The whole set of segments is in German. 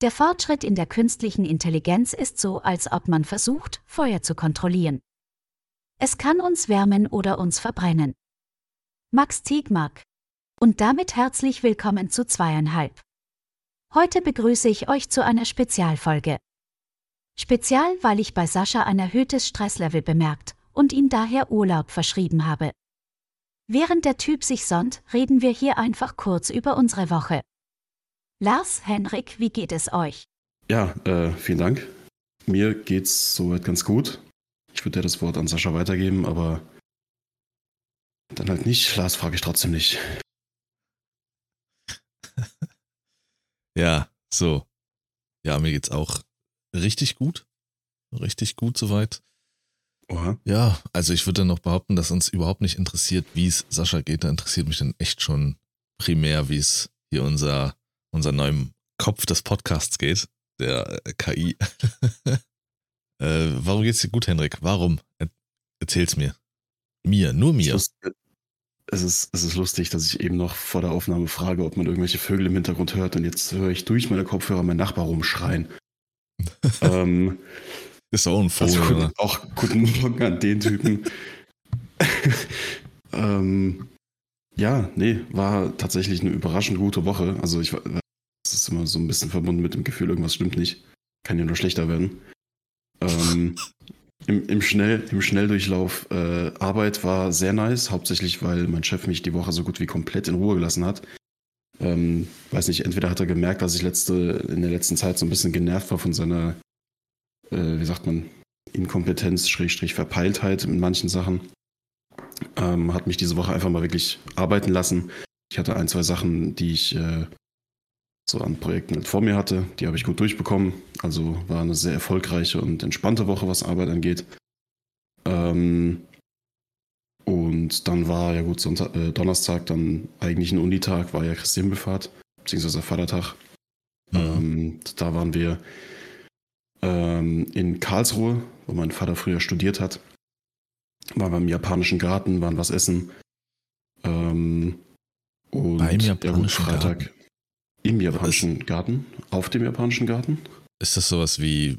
Der Fortschritt in der künstlichen Intelligenz ist so, als ob man versucht, Feuer zu kontrollieren. Es kann uns wärmen oder uns verbrennen. Max Tegmark. Und damit herzlich willkommen zu zweieinhalb. Heute begrüße ich euch zu einer Spezialfolge. Spezial, weil ich bei Sascha ein erhöhtes Stresslevel bemerkt und ihm daher Urlaub verschrieben habe. Während der Typ sich sonnt, reden wir hier einfach kurz über unsere Woche. Lars, Henrik, wie geht es euch? Ja, äh, vielen Dank. Mir geht's soweit ganz gut. Ich würde ja das Wort an Sascha weitergeben, aber dann halt nicht. Lars frage ich trotzdem nicht. ja, so. Ja, mir geht's auch richtig gut. Richtig gut soweit. Oha. Ja, also ich würde noch behaupten, dass uns überhaupt nicht interessiert, wie es Sascha geht. Da interessiert mich dann echt schon primär, wie es hier unser unser neuem Kopf des Podcasts geht, der äh, KI. äh, warum geht's dir gut, Henrik? Warum? Erzähl's mir. Mir, nur mir. Es ist, es ist lustig, dass ich eben noch vor der Aufnahme frage, ob man irgendwelche Vögel im Hintergrund hört und jetzt höre ich durch meine Kopfhörer meinen Nachbar rumschreien. ähm, ist auch ein Vogel, also, oder? Auch guten Morgen an den Typen. ähm, ja, nee, war tatsächlich eine überraschend gute Woche. Also ich das ist immer so ein bisschen verbunden mit dem Gefühl, irgendwas stimmt nicht. Kann ja nur schlechter werden. Ähm, im, im, Schnell, Im Schnelldurchlauf äh, Arbeit war sehr nice, hauptsächlich weil mein Chef mich die Woche so gut wie komplett in Ruhe gelassen hat. Ähm, weiß nicht, entweder hat er gemerkt, dass ich letzte, in der letzten Zeit so ein bisschen genervt war von seiner, äh, wie sagt man, Inkompetenz, Schrägstrich Verpeiltheit in manchen Sachen ähm, hat mich diese Woche einfach mal wirklich arbeiten lassen. Ich hatte ein, zwei Sachen, die ich äh, so an Projekten halt vor mir hatte. Die habe ich gut durchbekommen. Also war eine sehr erfolgreiche und entspannte Woche, was Arbeit angeht. Ähm, und dann war ja gut Sonntag, äh, Donnerstag dann eigentlich ein Unitag, war ja Christi Himmelfahrt, beziehungsweise Vatertag. Mhm. Ähm, da waren wir ähm, in Karlsruhe, wo mein Vater früher studiert hat waren wir im japanischen Garten, waren was essen. Ähm, und Beim japanischen ja, Freitag Garten. Im japanischen Garten, auf dem japanischen Garten. Ist das sowas wie,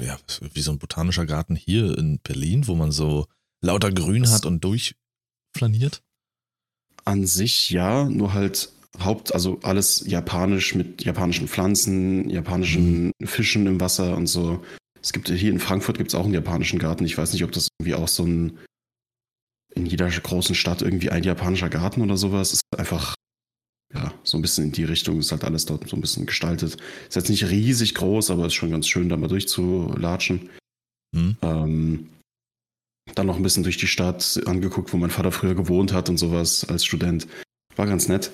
ja, wie so ein botanischer Garten hier in Berlin, wo man so lauter Grün das hat und durchflaniert? An sich ja, nur halt Haupt, also alles japanisch mit japanischen Pflanzen, japanischen mhm. Fischen im Wasser und so. Es gibt hier in Frankfurt gibt es auch einen japanischen Garten. Ich weiß nicht, ob das irgendwie auch so ein in jeder großen Stadt irgendwie ein japanischer Garten oder sowas. Ist einfach ja so ein bisschen in die Richtung. Ist halt alles dort so ein bisschen gestaltet. Ist jetzt nicht riesig groß, aber ist schon ganz schön, da mal durchzulatschen. Hm. Ähm, dann noch ein bisschen durch die Stadt angeguckt, wo mein Vater früher gewohnt hat und sowas als Student. War ganz nett.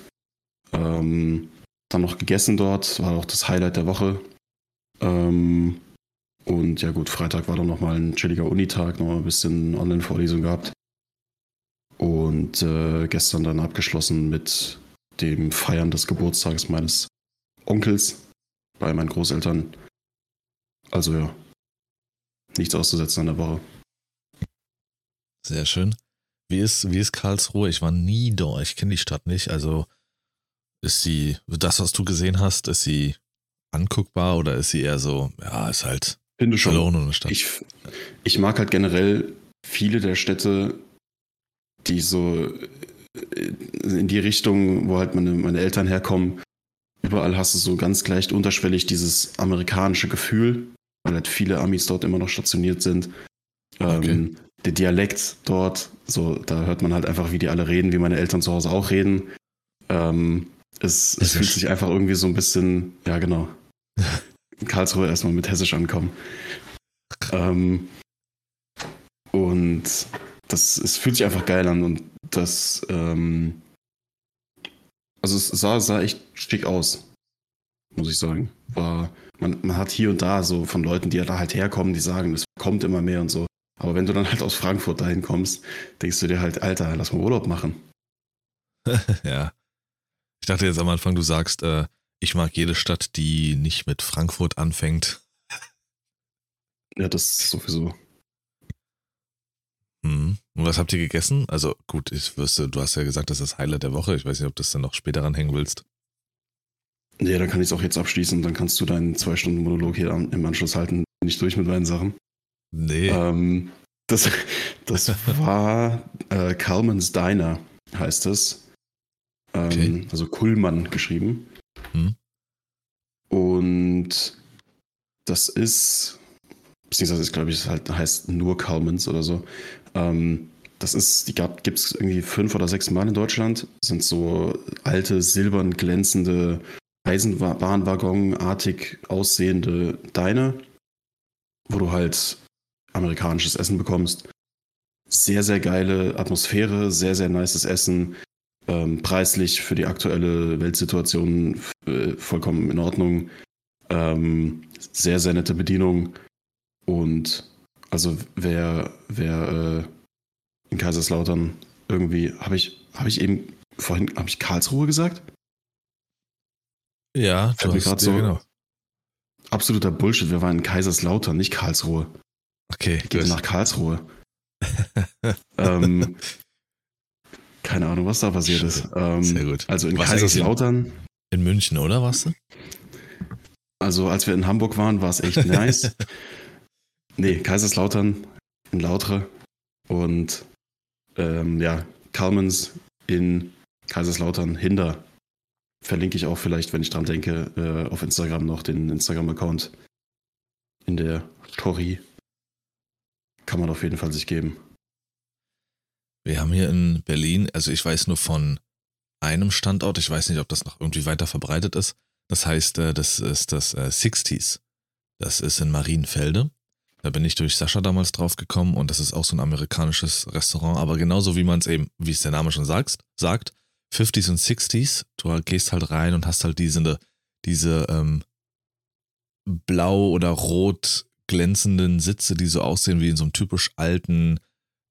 Ähm, dann noch gegessen dort, war auch das Highlight der Woche. Ähm, und ja gut, Freitag war dann nochmal ein chilliger Unitag, nochmal ein bisschen Online-Vorlesung gehabt. Und äh, gestern dann abgeschlossen mit dem Feiern des Geburtstages meines Onkels bei meinen Großeltern. Also ja, nichts auszusetzen an der Woche. Sehr schön. Wie ist, wie ist Karlsruhe? Ich war nie da, ich kenne die Stadt nicht. Also ist sie, das, was du gesehen hast, ist sie anguckbar oder ist sie eher so, ja, ist halt Finde schon. Verloren Stadt. Ich, ich mag halt generell viele der Städte, die so in die Richtung, wo halt meine, meine Eltern herkommen, überall hast du so ganz leicht unterschwellig dieses amerikanische Gefühl, weil halt viele Amis dort immer noch stationiert sind. Okay. Ähm, der Dialekt dort, so, da hört man halt einfach, wie die alle reden, wie meine Eltern zu Hause auch reden. Ähm, es, es fühlt sich einfach irgendwie so ein bisschen, ja genau. in Karlsruhe erstmal mit Hessisch ankommen. Ähm, und das es fühlt sich einfach geil an und das, ähm, also es sah, sah echt schick aus, muss ich sagen. War, man, man hat hier und da so von Leuten, die da halt herkommen, die sagen, es kommt immer mehr und so. Aber wenn du dann halt aus Frankfurt dahin kommst, denkst du dir halt, Alter, lass mal Urlaub machen. ja. Ich dachte jetzt am Anfang, du sagst, äh, ich mag jede Stadt, die nicht mit Frankfurt anfängt. Ja, das sowieso. Hm. Und was habt ihr gegessen? Also gut, ich wüsste, du hast ja gesagt, das ist das Highlight der Woche. Ich weiß nicht, ob du das dann noch später ranhängen willst. Ja, dann kann ich es auch jetzt abschließen. Dann kannst du deinen zwei Stunden Monolog hier im Anschluss halten. Bin ich durch mit meinen Sachen. Nee. Ähm, das, das war äh, Kalmans Diner, heißt es. Ähm, okay. Also Kullmann geschrieben. Hm. Und das ist, beziehungsweise ist, glaube ich, es halt heißt nur Kalmans oder so. Ähm, das ist, die gibt es irgendwie fünf oder sechs Mal in Deutschland. Das sind so alte, silbern glänzende, Eisenbahnwaggon-artig aussehende Diner, wo du halt amerikanisches Essen bekommst. Sehr, sehr geile Atmosphäre, sehr, sehr nices Essen. Ähm, preislich für die aktuelle Weltsituation äh, vollkommen in Ordnung. Ähm, sehr, sehr nette Bedienung. Und also wer, wer äh, in Kaiserslautern irgendwie, habe ich, habe ich eben vorhin, habe ich Karlsruhe gesagt? Ja, du hast, ja, so genau. Absoluter Bullshit. Wir waren in Kaiserslautern, nicht Karlsruhe. Okay. Geht nach Karlsruhe. ähm, keine Ahnung, was da passiert ist. Ähm, Sehr gut. Also in was Kaiserslautern. In, in München, oder warst du? Also als wir in Hamburg waren, war es echt nice. Nee, Kaiserslautern in Lautre und ähm, ja, Carmens in Kaiserslautern Hinder. Verlinke ich auch vielleicht, wenn ich dran denke, äh, auf Instagram noch den Instagram-Account in der Story. Kann man auf jeden Fall sich geben. Wir haben hier in Berlin, also ich weiß nur von einem Standort, ich weiß nicht, ob das noch irgendwie weiter verbreitet ist. Das heißt, äh, das ist das äh, Sixties. Das ist in Marienfelde. Da bin ich durch Sascha damals drauf gekommen und das ist auch so ein amerikanisches Restaurant, aber genauso wie man es eben, wie es der Name schon sagt, sagt, 50s und 60s, du gehst halt rein und hast halt diese, diese ähm, blau oder rot glänzenden Sitze, die so aussehen wie in so einem typisch alten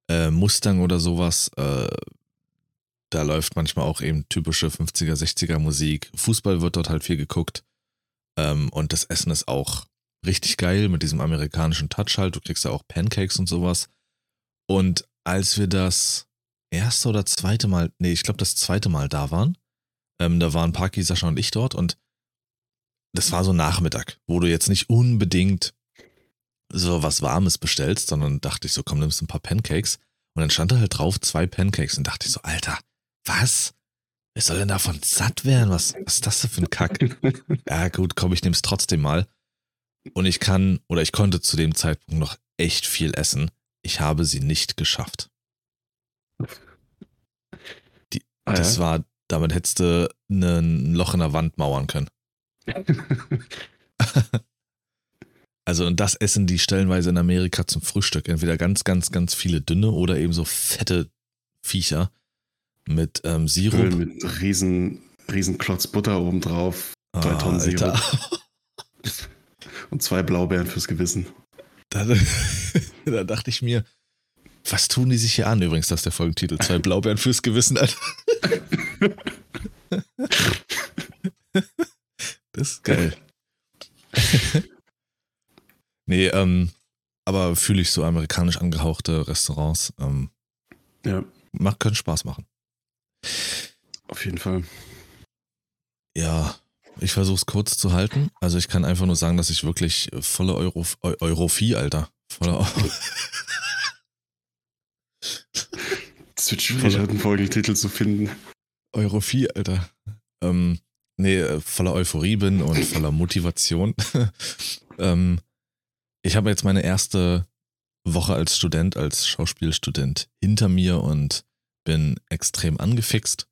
äh, Mustang oder sowas. Äh, da läuft manchmal auch eben typische 50er, 60er Musik. Fußball wird dort halt viel geguckt. Ähm, und das Essen ist auch richtig geil mit diesem amerikanischen Touch halt. Du kriegst ja auch Pancakes und sowas. Und als wir das erste oder zweite Mal, nee, ich glaube das zweite Mal da waren, ähm, da waren Parky, Sascha und ich dort und das war so Nachmittag, wo du jetzt nicht unbedingt so was Warmes bestellst, sondern dachte ich so, komm, nimmst ein paar Pancakes. Und dann stand da halt drauf zwei Pancakes und dachte ich so, Alter, was? Wer soll denn davon satt werden? Was, was ist das denn für ein Kack? ja, gut, komm, ich nehm's trotzdem mal. Und ich kann oder ich konnte zu dem Zeitpunkt noch echt viel essen. Ich habe sie nicht geschafft. Die, ah, ja? Das war, damit hättest du ein Loch in der Wand mauern können. also, und das essen die stellenweise in Amerika zum Frühstück. Entweder ganz, ganz, ganz viele dünne oder eben so fette Viecher mit ähm, Sirup. Mit riesen, riesen Klotz Butter obendrauf. Drei ah, Tonnen Sirup. Und zwei Blaubeeren fürs Gewissen. Da, da, dachte ich mir, was tun die sich hier an? Übrigens, das ist der Folgentitel. Zwei Blaubeeren fürs Gewissen, Alter. Das ist geil. nee, ähm, aber fühle ich so amerikanisch angehauchte Restaurants. Ähm, ja. Macht, können Spaß machen. Auf jeden Fall. Ja, ich versuche es kurz zu halten. Also ich kann einfach nur sagen, dass ich wirklich volle Euro, Europhie, Alter. Voller Es wird schwierig, einen Folgentitel zu finden. Europhie, Alter. Ähm, nee, äh, voller Euphorie bin und voller Motivation. ähm, ich habe jetzt meine erste Woche als Student, als Schauspielstudent hinter mir und bin extrem angefixt.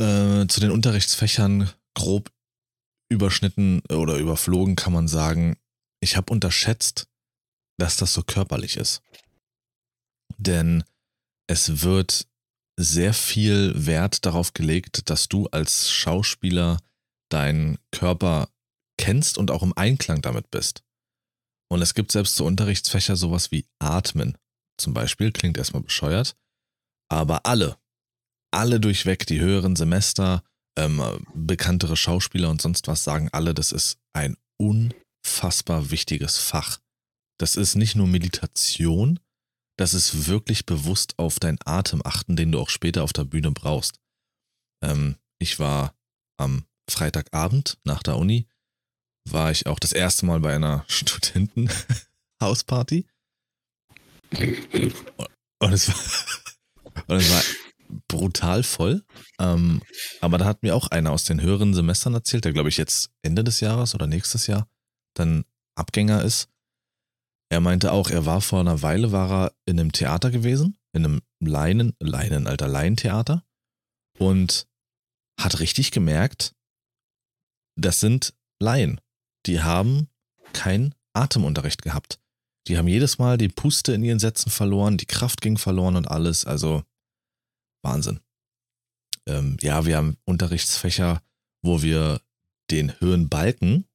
Äh, zu den Unterrichtsfächern grob überschnitten oder überflogen kann man sagen, ich habe unterschätzt, dass das so körperlich ist. Denn es wird sehr viel Wert darauf gelegt, dass du als Schauspieler deinen Körper kennst und auch im Einklang damit bist. Und es gibt selbst so Unterrichtsfächer sowas wie Atmen. Zum Beispiel klingt erstmal bescheuert, aber alle, alle durchweg, die höheren Semester, ähm, bekanntere Schauspieler und sonst was sagen alle, das ist ein unfassbar wichtiges Fach. Das ist nicht nur Meditation, das ist wirklich bewusst auf deinen Atem achten, den du auch später auf der Bühne brauchst. Ähm, ich war am Freitagabend nach der Uni war ich auch das erste Mal bei einer Studentenhausparty. Und es war, und es war brutal voll. Ähm, aber da hat mir auch einer aus den höheren Semestern erzählt, der glaube ich jetzt Ende des Jahres oder nächstes Jahr dann Abgänger ist. Er meinte auch, er war vor einer Weile, war er in einem Theater gewesen, in einem Leinen, Leinen, alter Laientheater und hat richtig gemerkt, das sind Laien. Die haben keinen Atemunterricht gehabt. Die haben jedes Mal die Puste in ihren Sätzen verloren, die Kraft ging verloren und alles. Also Wahnsinn. Ähm, ja, wir haben Unterrichtsfächer, wo wir den Hirnbalken,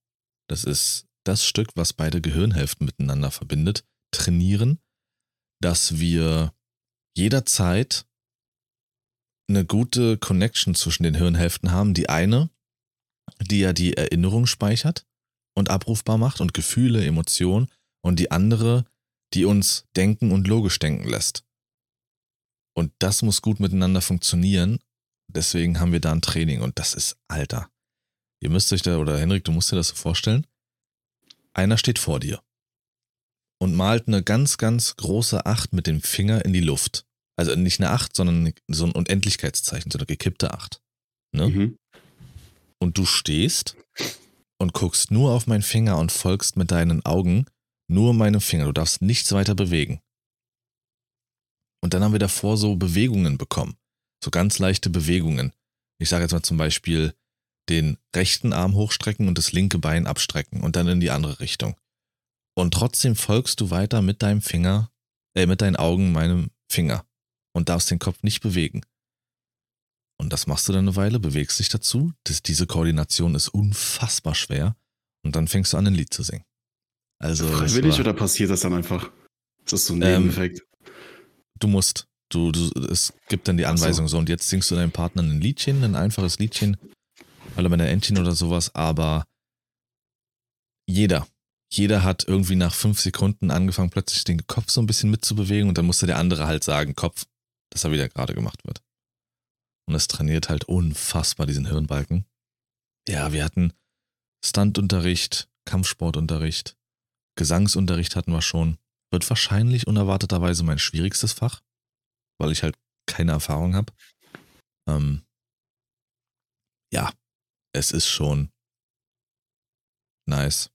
das ist das Stück, was beide Gehirnhälften miteinander verbindet, trainieren, dass wir jederzeit eine gute Connection zwischen den Hirnhälften haben. Die eine, die ja die Erinnerung speichert und abrufbar macht und Gefühle, Emotionen und die andere, die uns denken und logisch denken lässt. Und das muss gut miteinander funktionieren. Deswegen haben wir da ein Training und das ist Alter. Ihr müsst euch da, oder Henrik, du musst dir das so vorstellen. Einer steht vor dir und malt eine ganz, ganz große Acht mit dem Finger in die Luft. Also nicht eine Acht, sondern so ein Unendlichkeitszeichen, so eine gekippte Acht. Ne? Mhm. Und du stehst und guckst nur auf meinen Finger und folgst mit deinen Augen nur meinem Finger. Du darfst nichts weiter bewegen. Und dann haben wir davor so Bewegungen bekommen. So ganz leichte Bewegungen. Ich sage jetzt mal zum Beispiel den rechten Arm hochstrecken und das linke Bein abstrecken und dann in die andere Richtung. Und trotzdem folgst du weiter mit deinem Finger, äh, mit deinen Augen meinem Finger und darfst den Kopf nicht bewegen. Und das machst du dann eine Weile, bewegst dich dazu. Das, diese Koordination ist unfassbar schwer. Und dann fängst du an, ein Lied zu singen. Also. Freiwillig oder passiert das dann einfach? Ist das so ein ähm, Nebeneffekt? Du musst. Du, du, es gibt dann die Anweisung so. so. und jetzt singst du deinem Partner ein Liedchen, ein einfaches Liedchen, alle meine Entchen oder sowas, aber jeder, jeder hat irgendwie nach fünf Sekunden angefangen, plötzlich den Kopf so ein bisschen mitzubewegen und dann musste der andere halt sagen, Kopf, dass er wieder gerade gemacht wird. Und es trainiert halt unfassbar diesen Hirnbalken. Ja, wir hatten Stuntunterricht, Kampfsportunterricht, Gesangsunterricht hatten wir schon. Wird wahrscheinlich unerwarteterweise mein schwierigstes Fach, weil ich halt keine Erfahrung habe. Ähm, ja, es ist schon nice.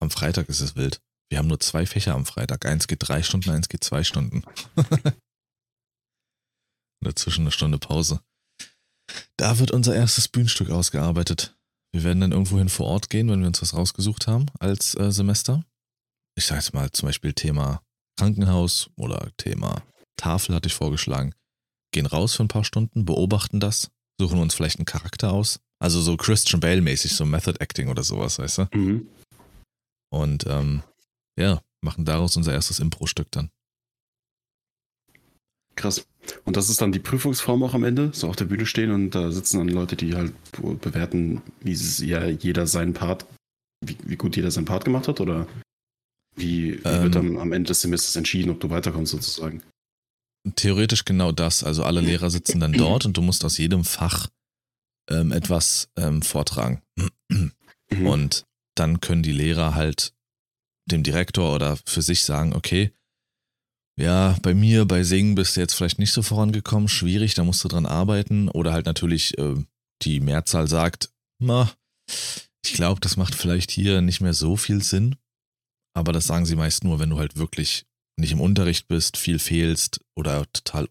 Am Freitag ist es wild. Wir haben nur zwei Fächer am Freitag. Eins geht drei Stunden, eins geht zwei Stunden. dazwischen eine Stunde Pause. Da wird unser erstes Bühnenstück ausgearbeitet. Wir werden dann irgendwohin vor Ort gehen, wenn wir uns was rausgesucht haben als äh, Semester. Ich sage jetzt mal zum Beispiel Thema Krankenhaus oder Thema Tafel hatte ich vorgeschlagen. Gehen raus für ein paar Stunden, beobachten das, suchen uns vielleicht einen Charakter aus. Also so Christian Bale-mäßig, so Method Acting oder sowas, weißt du? Mhm. Und ähm, ja, machen daraus unser erstes Impro-Stück dann. Krass. Und das ist dann die Prüfungsform auch am Ende, so auf der Bühne stehen und da sitzen dann Leute, die halt bewerten, wie ja jeder seinen Part, wie, wie, gut jeder seinen Part gemacht hat oder wie, wie ähm, wird dann am Ende des Semesters entschieden, ob du weiterkommst sozusagen? Theoretisch genau das. Also alle Lehrer sitzen dann dort und du musst aus jedem Fach ähm, etwas ähm, vortragen. Mhm. Und dann können die Lehrer halt dem Direktor oder für sich sagen, okay, ja, bei mir, bei Singen bist du jetzt vielleicht nicht so vorangekommen, schwierig, da musst du dran arbeiten. Oder halt natürlich äh, die Mehrzahl sagt, na, ich glaube, das macht vielleicht hier nicht mehr so viel Sinn. Aber das sagen sie meist nur, wenn du halt wirklich nicht im Unterricht bist, viel fehlst oder total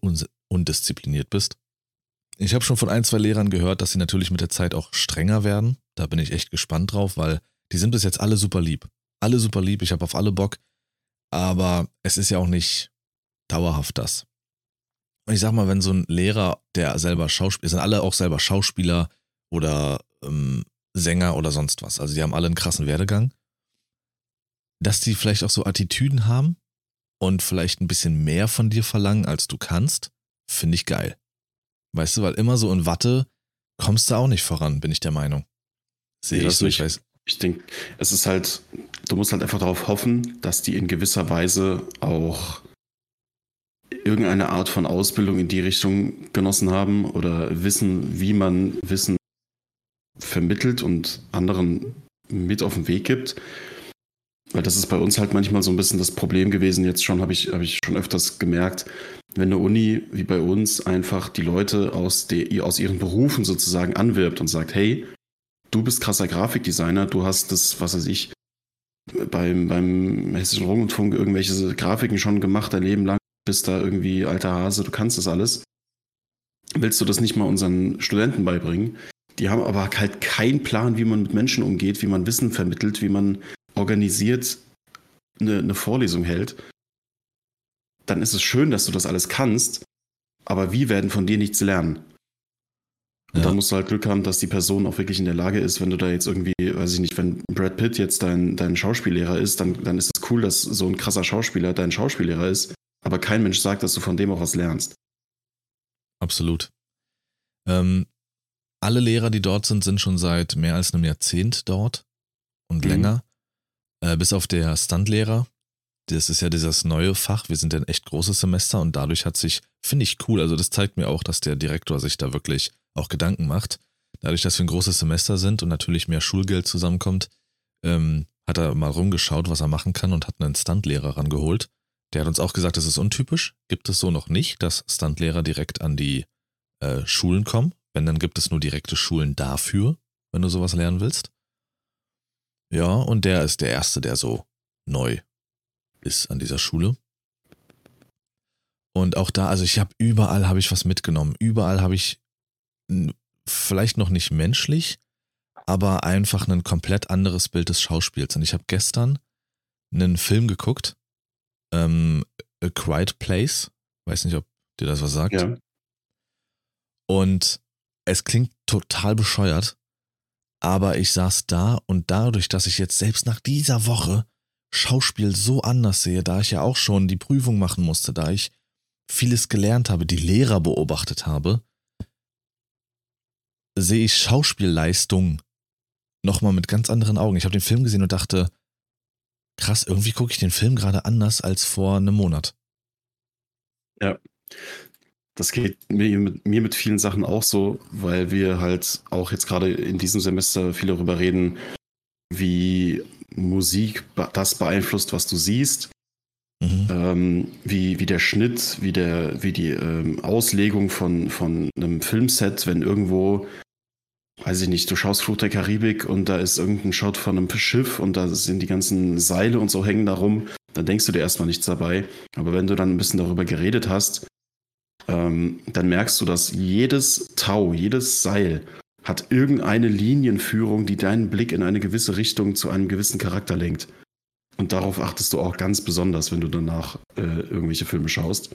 undiszipliniert bist. Ich habe schon von ein, zwei Lehrern gehört, dass sie natürlich mit der Zeit auch strenger werden. Da bin ich echt gespannt drauf, weil die sind bis jetzt alle super lieb. Alle super lieb, ich habe auf alle Bock. Aber es ist ja auch nicht dauerhaft das. Und ich sag mal, wenn so ein Lehrer, der selber Schauspieler, sind alle auch selber Schauspieler oder ähm, Sänger oder sonst was. Also die haben alle einen krassen Werdegang. Dass die vielleicht auch so Attitüden haben und vielleicht ein bisschen mehr von dir verlangen, als du kannst, finde ich geil. Weißt du, weil immer so in Watte kommst du auch nicht voran, bin ich der Meinung. Sehe ich so, ich weiß. Ich denke, es ist halt, du musst halt einfach darauf hoffen, dass die in gewisser Weise auch irgendeine Art von Ausbildung in die Richtung genossen haben oder wissen, wie man Wissen vermittelt und anderen mit auf den Weg gibt. Weil das ist bei uns halt manchmal so ein bisschen das Problem gewesen. Jetzt schon habe ich, hab ich schon öfters gemerkt, wenn eine Uni wie bei uns einfach die Leute aus, de, aus ihren Berufen sozusagen anwirbt und sagt, hey, du bist krasser Grafikdesigner, du hast das, was weiß ich, beim, beim Hessischen Rundfunk irgendwelche Grafiken schon gemacht, dein Leben lang, bist da irgendwie alter Hase, du kannst das alles. Willst du das nicht mal unseren Studenten beibringen? Die haben aber halt keinen Plan, wie man mit Menschen umgeht, wie man Wissen vermittelt, wie man organisiert eine, eine Vorlesung hält. Dann ist es schön, dass du das alles kannst, aber wir werden von dir nichts lernen. Und ja. da musst du halt Glück haben, dass die Person auch wirklich in der Lage ist, wenn du da jetzt irgendwie, weiß ich nicht, wenn Brad Pitt jetzt dein, dein Schauspiellehrer ist, dann, dann ist es cool, dass so ein krasser Schauspieler dein Schauspiellehrer ist, aber kein Mensch sagt, dass du von dem auch was lernst. Absolut. Ähm, alle Lehrer, die dort sind, sind schon seit mehr als einem Jahrzehnt dort und mhm. länger. Äh, bis auf der Standlehrer. Das ist ja dieses neue Fach. Wir sind ja ein echt großes Semester und dadurch hat sich, finde ich cool, also das zeigt mir auch, dass der Direktor sich da wirklich auch Gedanken macht. Dadurch, dass wir ein großes Semester sind und natürlich mehr Schulgeld zusammenkommt, ähm, hat er mal rumgeschaut, was er machen kann und hat einen Standlehrer rangeholt. Der hat uns auch gesagt, das ist untypisch. Gibt es so noch nicht, dass Standlehrer direkt an die äh, Schulen kommen. Wenn, dann gibt es nur direkte Schulen dafür, wenn du sowas lernen willst. Ja, und der ist der Erste, der so neu ist an dieser Schule. Und auch da, also ich habe überall habe ich was mitgenommen. Überall habe ich vielleicht noch nicht menschlich, aber einfach ein komplett anderes Bild des Schauspiels. Und ich habe gestern einen Film geguckt, ähm, A Quiet Place. Weiß nicht, ob dir das was sagt. Ja. Und es klingt total bescheuert, aber ich saß da und dadurch, dass ich jetzt selbst nach dieser Woche Schauspiel so anders sehe, da ich ja auch schon die Prüfung machen musste, da ich vieles gelernt habe, die Lehrer beobachtet habe, sehe ich Schauspielleistung nochmal mit ganz anderen Augen. Ich habe den Film gesehen und dachte, krass, irgendwie gucke ich den Film gerade anders als vor einem Monat. Ja, das geht mir mit, mir mit vielen Sachen auch so, weil wir halt auch jetzt gerade in diesem Semester viel darüber reden, wie Musik das beeinflusst, was du siehst. Mhm. Ähm, wie, wie der Schnitt, wie, der, wie die ähm, Auslegung von, von einem Filmset, wenn irgendwo, weiß ich nicht, du schaust Fluch der Karibik und da ist irgendein Shot von einem Schiff und da sind die ganzen Seile und so hängen da rum, dann denkst du dir erstmal nichts dabei. Aber wenn du dann ein bisschen darüber geredet hast, ähm, dann merkst du, dass jedes Tau, jedes Seil hat irgendeine Linienführung, die deinen Blick in eine gewisse Richtung zu einem gewissen Charakter lenkt. Und darauf achtest du auch ganz besonders, wenn du danach äh, irgendwelche Filme schaust.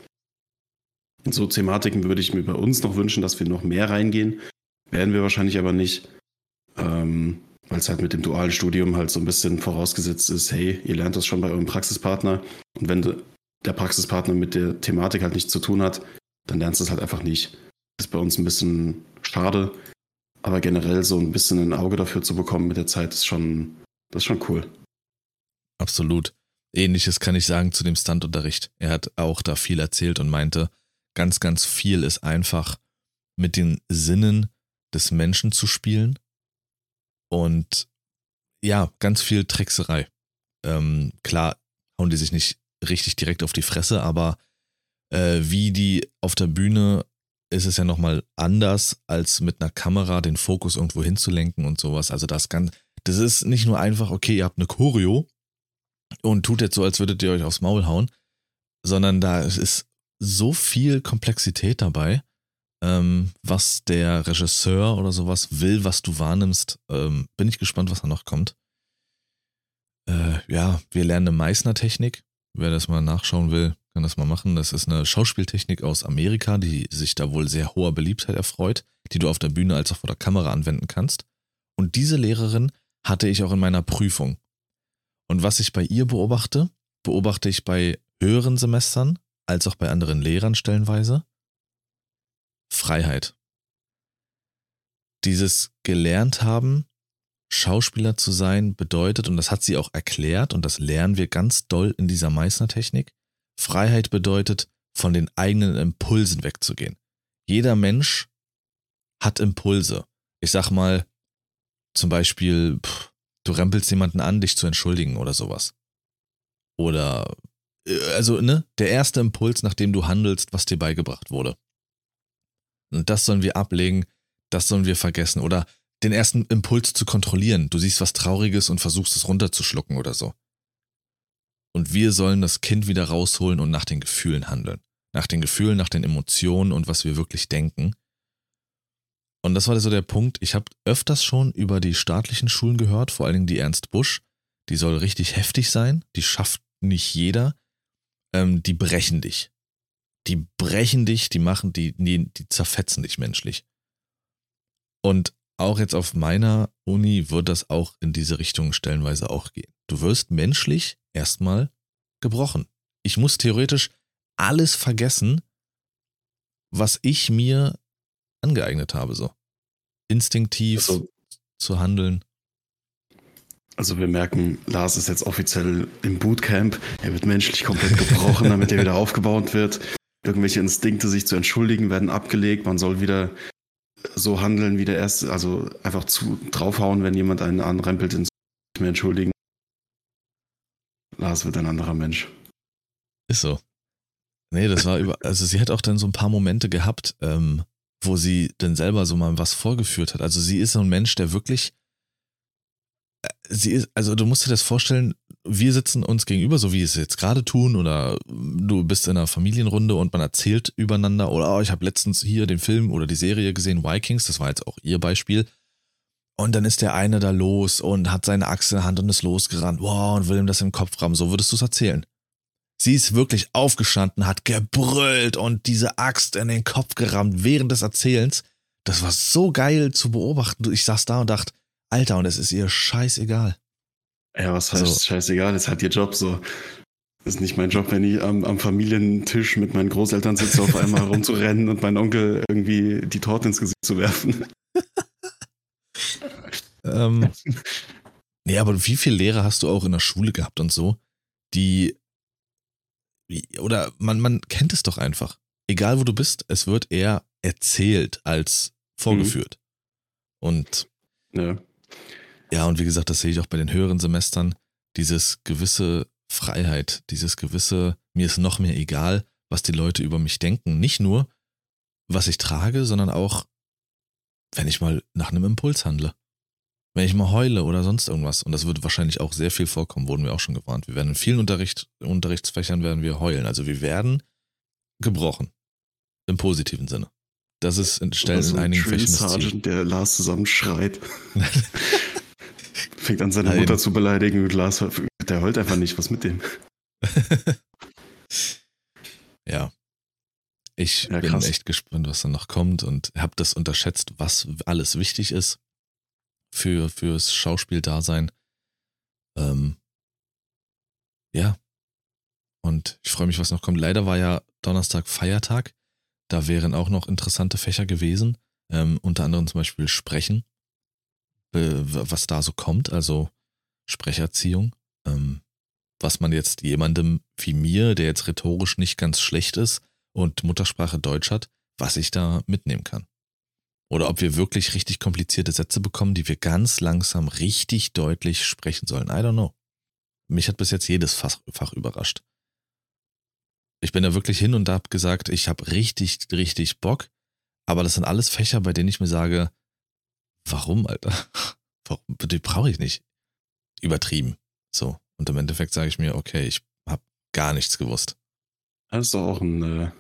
In so Thematiken würde ich mir bei uns noch wünschen, dass wir noch mehr reingehen. Werden wir wahrscheinlich aber nicht, ähm, weil es halt mit dem dualen Studium halt so ein bisschen vorausgesetzt ist, hey, ihr lernt das schon bei eurem Praxispartner. Und wenn der Praxispartner mit der Thematik halt nichts zu tun hat, dann lernst du es halt einfach nicht. Ist bei uns ein bisschen schade, aber generell so ein bisschen ein Auge dafür zu bekommen mit der Zeit ist schon, das ist schon cool. Absolut. Ähnliches kann ich sagen zu dem Standunterricht. Er hat auch da viel erzählt und meinte, ganz, ganz viel ist einfach mit den Sinnen des Menschen zu spielen und ja, ganz viel Trickserei. Ähm, klar hauen die sich nicht richtig direkt auf die Fresse, aber äh, wie die auf der Bühne ist es ja nochmal anders, als mit einer Kamera den Fokus irgendwo hinzulenken und sowas. Also das kann, das ist nicht nur einfach, okay, ihr habt eine Choreo und tut jetzt so, als würdet ihr euch aufs Maul hauen, sondern da ist so viel Komplexität dabei, ähm, was der Regisseur oder sowas will, was du wahrnimmst. Ähm, bin ich gespannt, was da noch kommt. Äh, ja, wir lernen eine Meißner-Technik. Wer das mal nachschauen will, kann das mal machen. Das ist eine Schauspieltechnik aus Amerika, die sich da wohl sehr hoher Beliebtheit erfreut, die du auf der Bühne als auch vor der Kamera anwenden kannst. Und diese Lehrerin hatte ich auch in meiner Prüfung. Und was ich bei ihr beobachte, beobachte ich bei höheren Semestern als auch bei anderen Lehrern stellenweise. Freiheit. Dieses gelernt haben, Schauspieler zu sein, bedeutet, und das hat sie auch erklärt, und das lernen wir ganz doll in dieser Meißner-Technik, Freiheit bedeutet, von den eigenen Impulsen wegzugehen. Jeder Mensch hat Impulse. Ich sag mal, zum Beispiel, pff, du rempelst jemanden an, dich zu entschuldigen oder sowas. Oder, äh, also, ne, der erste Impuls, nachdem du handelst, was dir beigebracht wurde. Und das sollen wir ablegen, das sollen wir vergessen. Oder den ersten Impuls zu kontrollieren. Du siehst was Trauriges und versuchst es runterzuschlucken oder so. Und wir sollen das Kind wieder rausholen und nach den Gefühlen handeln. Nach den Gefühlen, nach den Emotionen und was wir wirklich denken. Und das war so der Punkt. Ich habe öfters schon über die staatlichen Schulen gehört, vor allen Dingen die Ernst Busch. Die soll richtig heftig sein. Die schafft nicht jeder. Ähm, die brechen dich. Die brechen dich, die machen, die, die, die zerfetzen dich menschlich. Und auch jetzt auf meiner Uni wird das auch in diese Richtung stellenweise auch gehen. Du wirst menschlich erstmal gebrochen. Ich muss theoretisch alles vergessen, was ich mir angeeignet habe, so. Instinktiv also, zu handeln. Also wir merken, Lars ist jetzt offiziell im Bootcamp. Er wird menschlich komplett gebrochen, damit er wieder aufgebaut wird. Irgendwelche Instinkte, sich zu entschuldigen, werden abgelegt. Man soll wieder so handeln wie der erste, also einfach zu draufhauen, wenn jemand einen anrempelt, ins nicht mehr entschuldigen. Lars wird ein anderer Mensch. Ist so. Nee, das war über, also sie hat auch dann so ein paar Momente gehabt, ähm, wo sie dann selber so mal was vorgeführt hat. Also sie ist so ein Mensch, der wirklich, äh, sie ist, also du musst dir das vorstellen, wir sitzen uns gegenüber, so wie wir es jetzt gerade tun, oder du bist in einer Familienrunde und man erzählt übereinander, oder oh, ich habe letztens hier den Film oder die Serie gesehen, Vikings, das war jetzt auch ihr Beispiel. Und dann ist der eine da los und hat seine Axt in der Hand und ist losgerannt, wow, und will ihm das im Kopf rammen. So würdest du es erzählen. Sie ist wirklich aufgestanden, hat gebrüllt und diese Axt in den Kopf gerammt während des Erzählens. Das war so geil zu beobachten. Ich saß da und dachte, Alter, und es ist ihr scheißegal. Ja, was heißt also, scheißegal? Es hat ihr Job so. Das ist nicht mein Job, wenn ich am, am Familientisch mit meinen Großeltern sitze, auf einmal rumzurennen und meinen Onkel irgendwie die Torte ins Gesicht zu werfen. ähm, nee, aber wie viele Lehrer hast du auch in der Schule gehabt und so, die oder man, man kennt es doch einfach. Egal wo du bist, es wird eher erzählt als vorgeführt. Mhm. Und ja. Ja, und wie gesagt, das sehe ich auch bei den höheren Semestern. Dieses gewisse Freiheit, dieses gewisse, mir ist noch mehr egal, was die Leute über mich denken. Nicht nur, was ich trage, sondern auch, wenn ich mal nach einem Impuls handle. Wenn ich mal heule oder sonst irgendwas. Und das wird wahrscheinlich auch sehr viel vorkommen, wurden wir auch schon gewarnt. Wir werden in vielen Unterricht, Unterrichtsfächern werden wir heulen. Also wir werden gebrochen. Im positiven Sinne. Das ist in Stellen so in einigen Fächern das Ziel. der Lars zusammenschreit. Fängt an, seine Nein. Mutter zu beleidigen und Lars, der heult einfach nicht. Was mit dem? ja. Ich ja, bin echt gespannt, was da noch kommt und habe das unterschätzt, was alles wichtig ist für fürs Schauspieldasein. Ähm, ja. Und ich freue mich, was noch kommt. Leider war ja Donnerstag Feiertag. Da wären auch noch interessante Fächer gewesen. Ähm, unter anderem zum Beispiel Sprechen was da so kommt, also Sprecherziehung, ähm, was man jetzt jemandem wie mir, der jetzt rhetorisch nicht ganz schlecht ist und Muttersprache Deutsch hat, was ich da mitnehmen kann. Oder ob wir wirklich richtig komplizierte Sätze bekommen, die wir ganz langsam richtig deutlich sprechen sollen. I don't know. Mich hat bis jetzt jedes Fach, Fach überrascht. Ich bin da wirklich hin und habe gesagt, ich habe richtig, richtig Bock. Aber das sind alles Fächer, bei denen ich mir sage, warum, Alter? Warum? Die brauche ich nicht. Übertrieben. So. Und im Endeffekt sage ich mir, okay, ich habe gar nichts gewusst. Das ist doch auch ein, äh,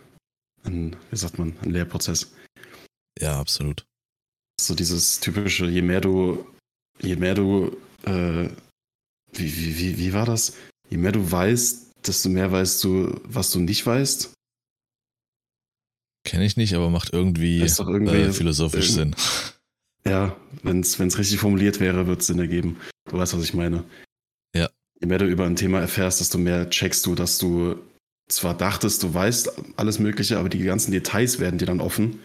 ein, wie sagt man, ein Lehrprozess. Ja, absolut. So dieses typische, je mehr du, je mehr du, äh, wie, wie, wie, wie war das? Je mehr du weißt, desto mehr weißt du, was du nicht weißt. Kenne ich nicht, aber macht irgendwie, irgendwie äh, philosophisch Sinn. Ja, wenn es richtig formuliert wäre, würde es Sinn ergeben. Du weißt, was ich meine. Ja. Je mehr du über ein Thema erfährst, desto mehr checkst du, dass du zwar dachtest, du weißt alles Mögliche, aber die ganzen Details werden dir dann offen.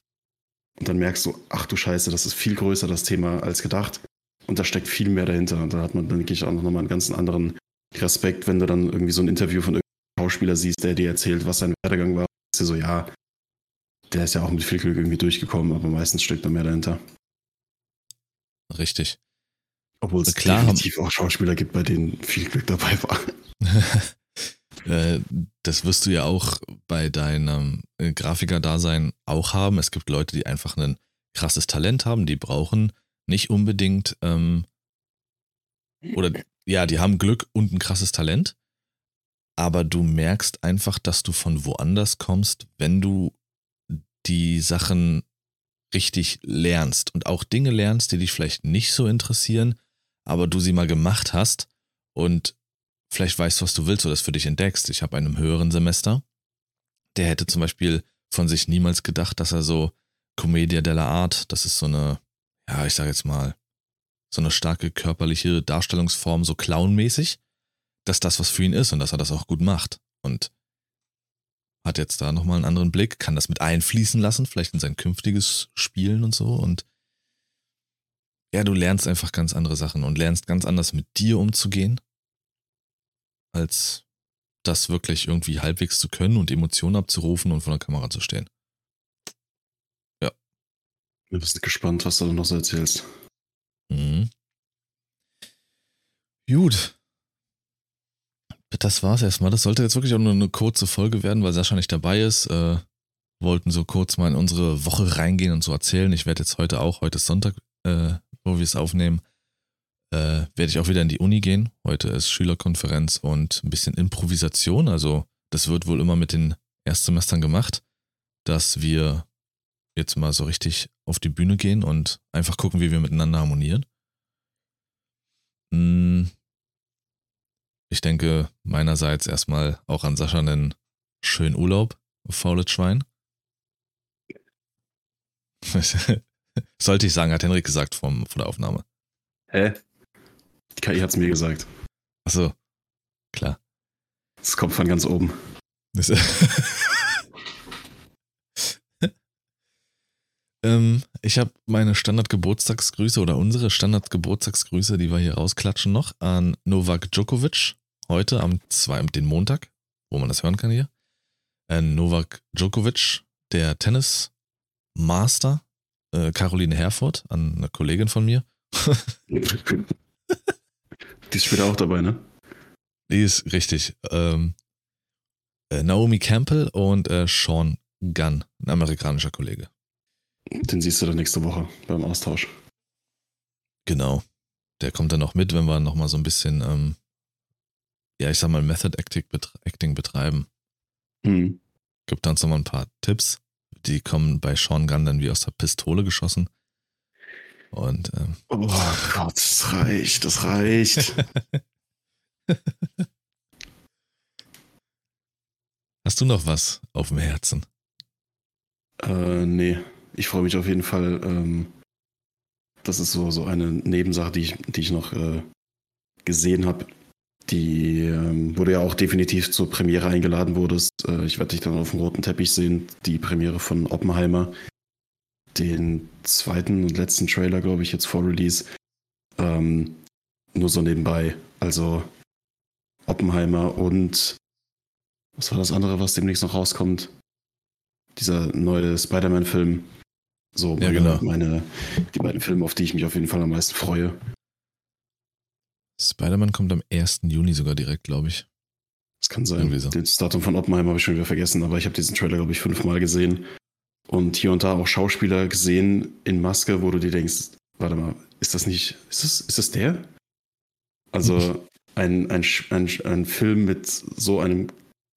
Und dann merkst du, ach du Scheiße, das ist viel größer, das Thema, als gedacht. Und da steckt viel mehr dahinter. Und da hat man, denke ich, auch nochmal einen ganz anderen Respekt, wenn du dann irgendwie so ein Interview von irgendeinem Schauspieler siehst, der dir erzählt, was sein Werdegang war. Ist dir so, ja, der ist ja auch mit viel Glück irgendwie durchgekommen, aber meistens steckt da mehr dahinter. Richtig. Obwohl es Klar, definitiv auch Schauspieler gibt, bei denen viel Glück dabei war. Äh, das wirst du ja auch bei deinem äh, Grafiker-Dasein auch haben. Es gibt Leute, die einfach ein krasses Talent haben, die brauchen nicht unbedingt, ähm, oder ja, die haben Glück und ein krasses Talent, aber du merkst einfach, dass du von woanders kommst, wenn du die Sachen richtig lernst und auch Dinge lernst, die dich vielleicht nicht so interessieren, aber du sie mal gemacht hast und vielleicht weißt, was du willst oder das für dich entdeckst. Ich habe einen höheren Semester, der hätte zum Beispiel von sich niemals gedacht, dass er so Commedia della Art, das ist so eine, ja, ich sage jetzt mal, so eine starke körperliche Darstellungsform, so clownmäßig, dass das was für ihn ist und dass er das auch gut macht. Und hat jetzt da nochmal einen anderen Blick, kann das mit einfließen lassen, vielleicht in sein künftiges Spielen und so. Und ja, du lernst einfach ganz andere Sachen und lernst ganz anders mit dir umzugehen, als das wirklich irgendwie halbwegs zu können und Emotionen abzurufen und vor der Kamera zu stehen. Ja. Wir sind gespannt, was du noch so erzählst. Mhm. Gut. Das war's erstmal. Das sollte jetzt wirklich auch nur eine kurze Folge werden, weil Sascha nicht dabei ist. Äh, wollten so kurz mal in unsere Woche reingehen und so erzählen. Ich werde jetzt heute auch, heute ist Sonntag, äh, wo wir es aufnehmen, äh, werde ich auch wieder in die Uni gehen. Heute ist Schülerkonferenz und ein bisschen Improvisation. Also das wird wohl immer mit den Erstsemestern gemacht, dass wir jetzt mal so richtig auf die Bühne gehen und einfach gucken, wie wir miteinander harmonieren. Hm. Ich denke meinerseits erstmal auch an Sascha einen schönen Urlaub, faules Schwein. Sollte ich sagen, hat Henrik gesagt vom, vor der Aufnahme. Hä? Die KI hat's mir gesagt. Achso, klar. Das kommt von ganz oben. ähm, ich habe meine Standard-Geburtstagsgrüße oder unsere Standard-Geburtstagsgrüße, die wir hier rausklatschen, noch an Novak Djokovic. Heute am 2. den Montag, wo man das hören kann hier. Äh, Novak Djokovic, der Tennis-Master äh, Caroline Herford, an eine Kollegin von mir. Die ist später auch dabei, ne? Die ist richtig. Ähm, äh, Naomi Campbell und äh, Sean Gunn, ein amerikanischer Kollege. Den siehst du dann nächste Woche beim Austausch. Genau. Der kommt dann noch mit, wenn wir nochmal so ein bisschen, ähm, ja, ich sag mal, Method Acting betreiben. Mhm. Gibt uns nochmal ein paar Tipps die kommen bei Sean Gunn dann wie aus der Pistole geschossen. Und ähm, oh Gott, das reicht, das reicht. Hast du noch was auf dem Herzen? Äh, nee, ich freue mich auf jeden Fall. Ähm, das ist so, so eine Nebensache, die ich, die ich noch äh, gesehen habe die ähm, wurde ja auch definitiv zur Premiere eingeladen wurdest. Äh, ich werde dich dann auf dem roten Teppich sehen. Die Premiere von Oppenheimer. Den zweiten und letzten Trailer, glaube ich, jetzt vor Release. Ähm, nur so nebenbei. Also Oppenheimer und was war das andere, was demnächst noch rauskommt? Dieser neue Spider-Man-Film. So, meine, ja, genau. meine, die beiden Filme, auf die ich mich auf jeden Fall am meisten freue. Spider-Man kommt am 1. Juni sogar direkt, glaube ich. Das kann sein. So. Das Datum von Oppenheimer habe ich schon wieder vergessen, aber ich habe diesen Trailer, glaube ich, fünfmal gesehen. Und hier und da auch Schauspieler gesehen in Maske, wo du dir denkst, warte mal, ist das nicht, ist das, ist das der? Also ein, ein, ein, ein Film mit so einem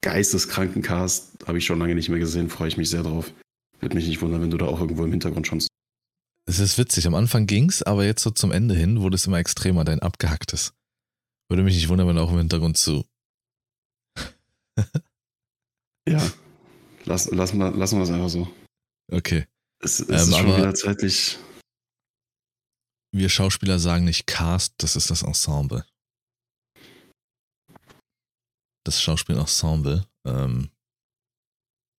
geisteskranken Cast habe ich schon lange nicht mehr gesehen, freue ich mich sehr drauf. Würde mich nicht wundern, wenn du da auch irgendwo im Hintergrund schon es ist witzig, am Anfang ging's, aber jetzt so zum Ende hin wurde es immer extremer, dein abgehacktes. Würde mich nicht wundern, wenn auch im Hintergrund zu. ja, lass, lass lassen wir es einfach so. Okay. Es, es ähm, ist schon wieder zeitlich. Wir Schauspieler sagen nicht Cast, das ist das Ensemble. Das Schauspielensemble. Ähm,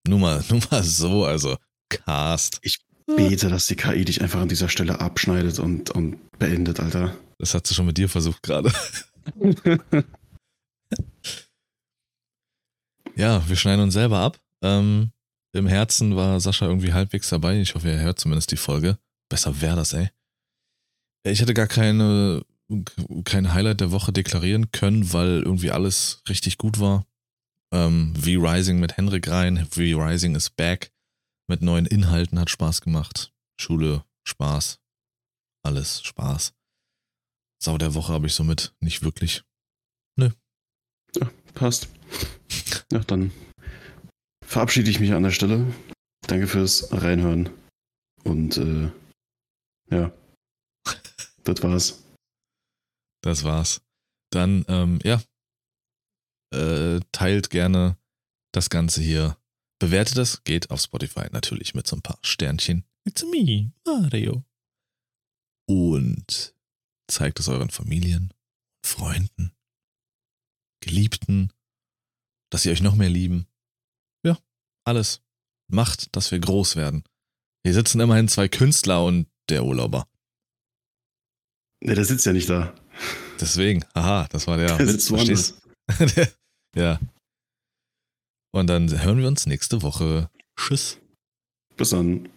nur mal, nur mal so, also Cast. Ich bete, dass die KI dich einfach an dieser Stelle abschneidet und, und beendet, Alter. Das hat sie schon mit dir versucht gerade. ja, wir schneiden uns selber ab. Ähm, Im Herzen war Sascha irgendwie halbwegs dabei. Ich hoffe, er hört zumindest die Folge. Besser wäre das, ey. Ich hatte gar keine kein Highlight der Woche deklarieren können, weil irgendwie alles richtig gut war. Ähm, V-Rising mit Henrik rein, V-Rising ist back mit neuen Inhalten, hat Spaß gemacht. Schule, Spaß, alles Spaß. Sau der Woche habe ich somit nicht wirklich. Nö. Ja, passt. Ja, dann verabschiede ich mich an der Stelle. Danke fürs Reinhören. Und äh, ja, das war's. Das war's. Dann, ähm, ja, äh, teilt gerne das Ganze hier. Bewertet es, geht auf Spotify natürlich mit so ein paar Sternchen. It's me, Mario. Und zeigt es euren Familien, Freunden, Geliebten, dass sie euch noch mehr lieben. Alles. Macht, dass wir groß werden. Hier sitzen immerhin zwei Künstler und der Urlauber. Ne, der sitzt ja nicht da. Deswegen, aha, das war der, der Witz, verstehst Ja. Und dann hören wir uns nächste Woche. Tschüss. Bis dann.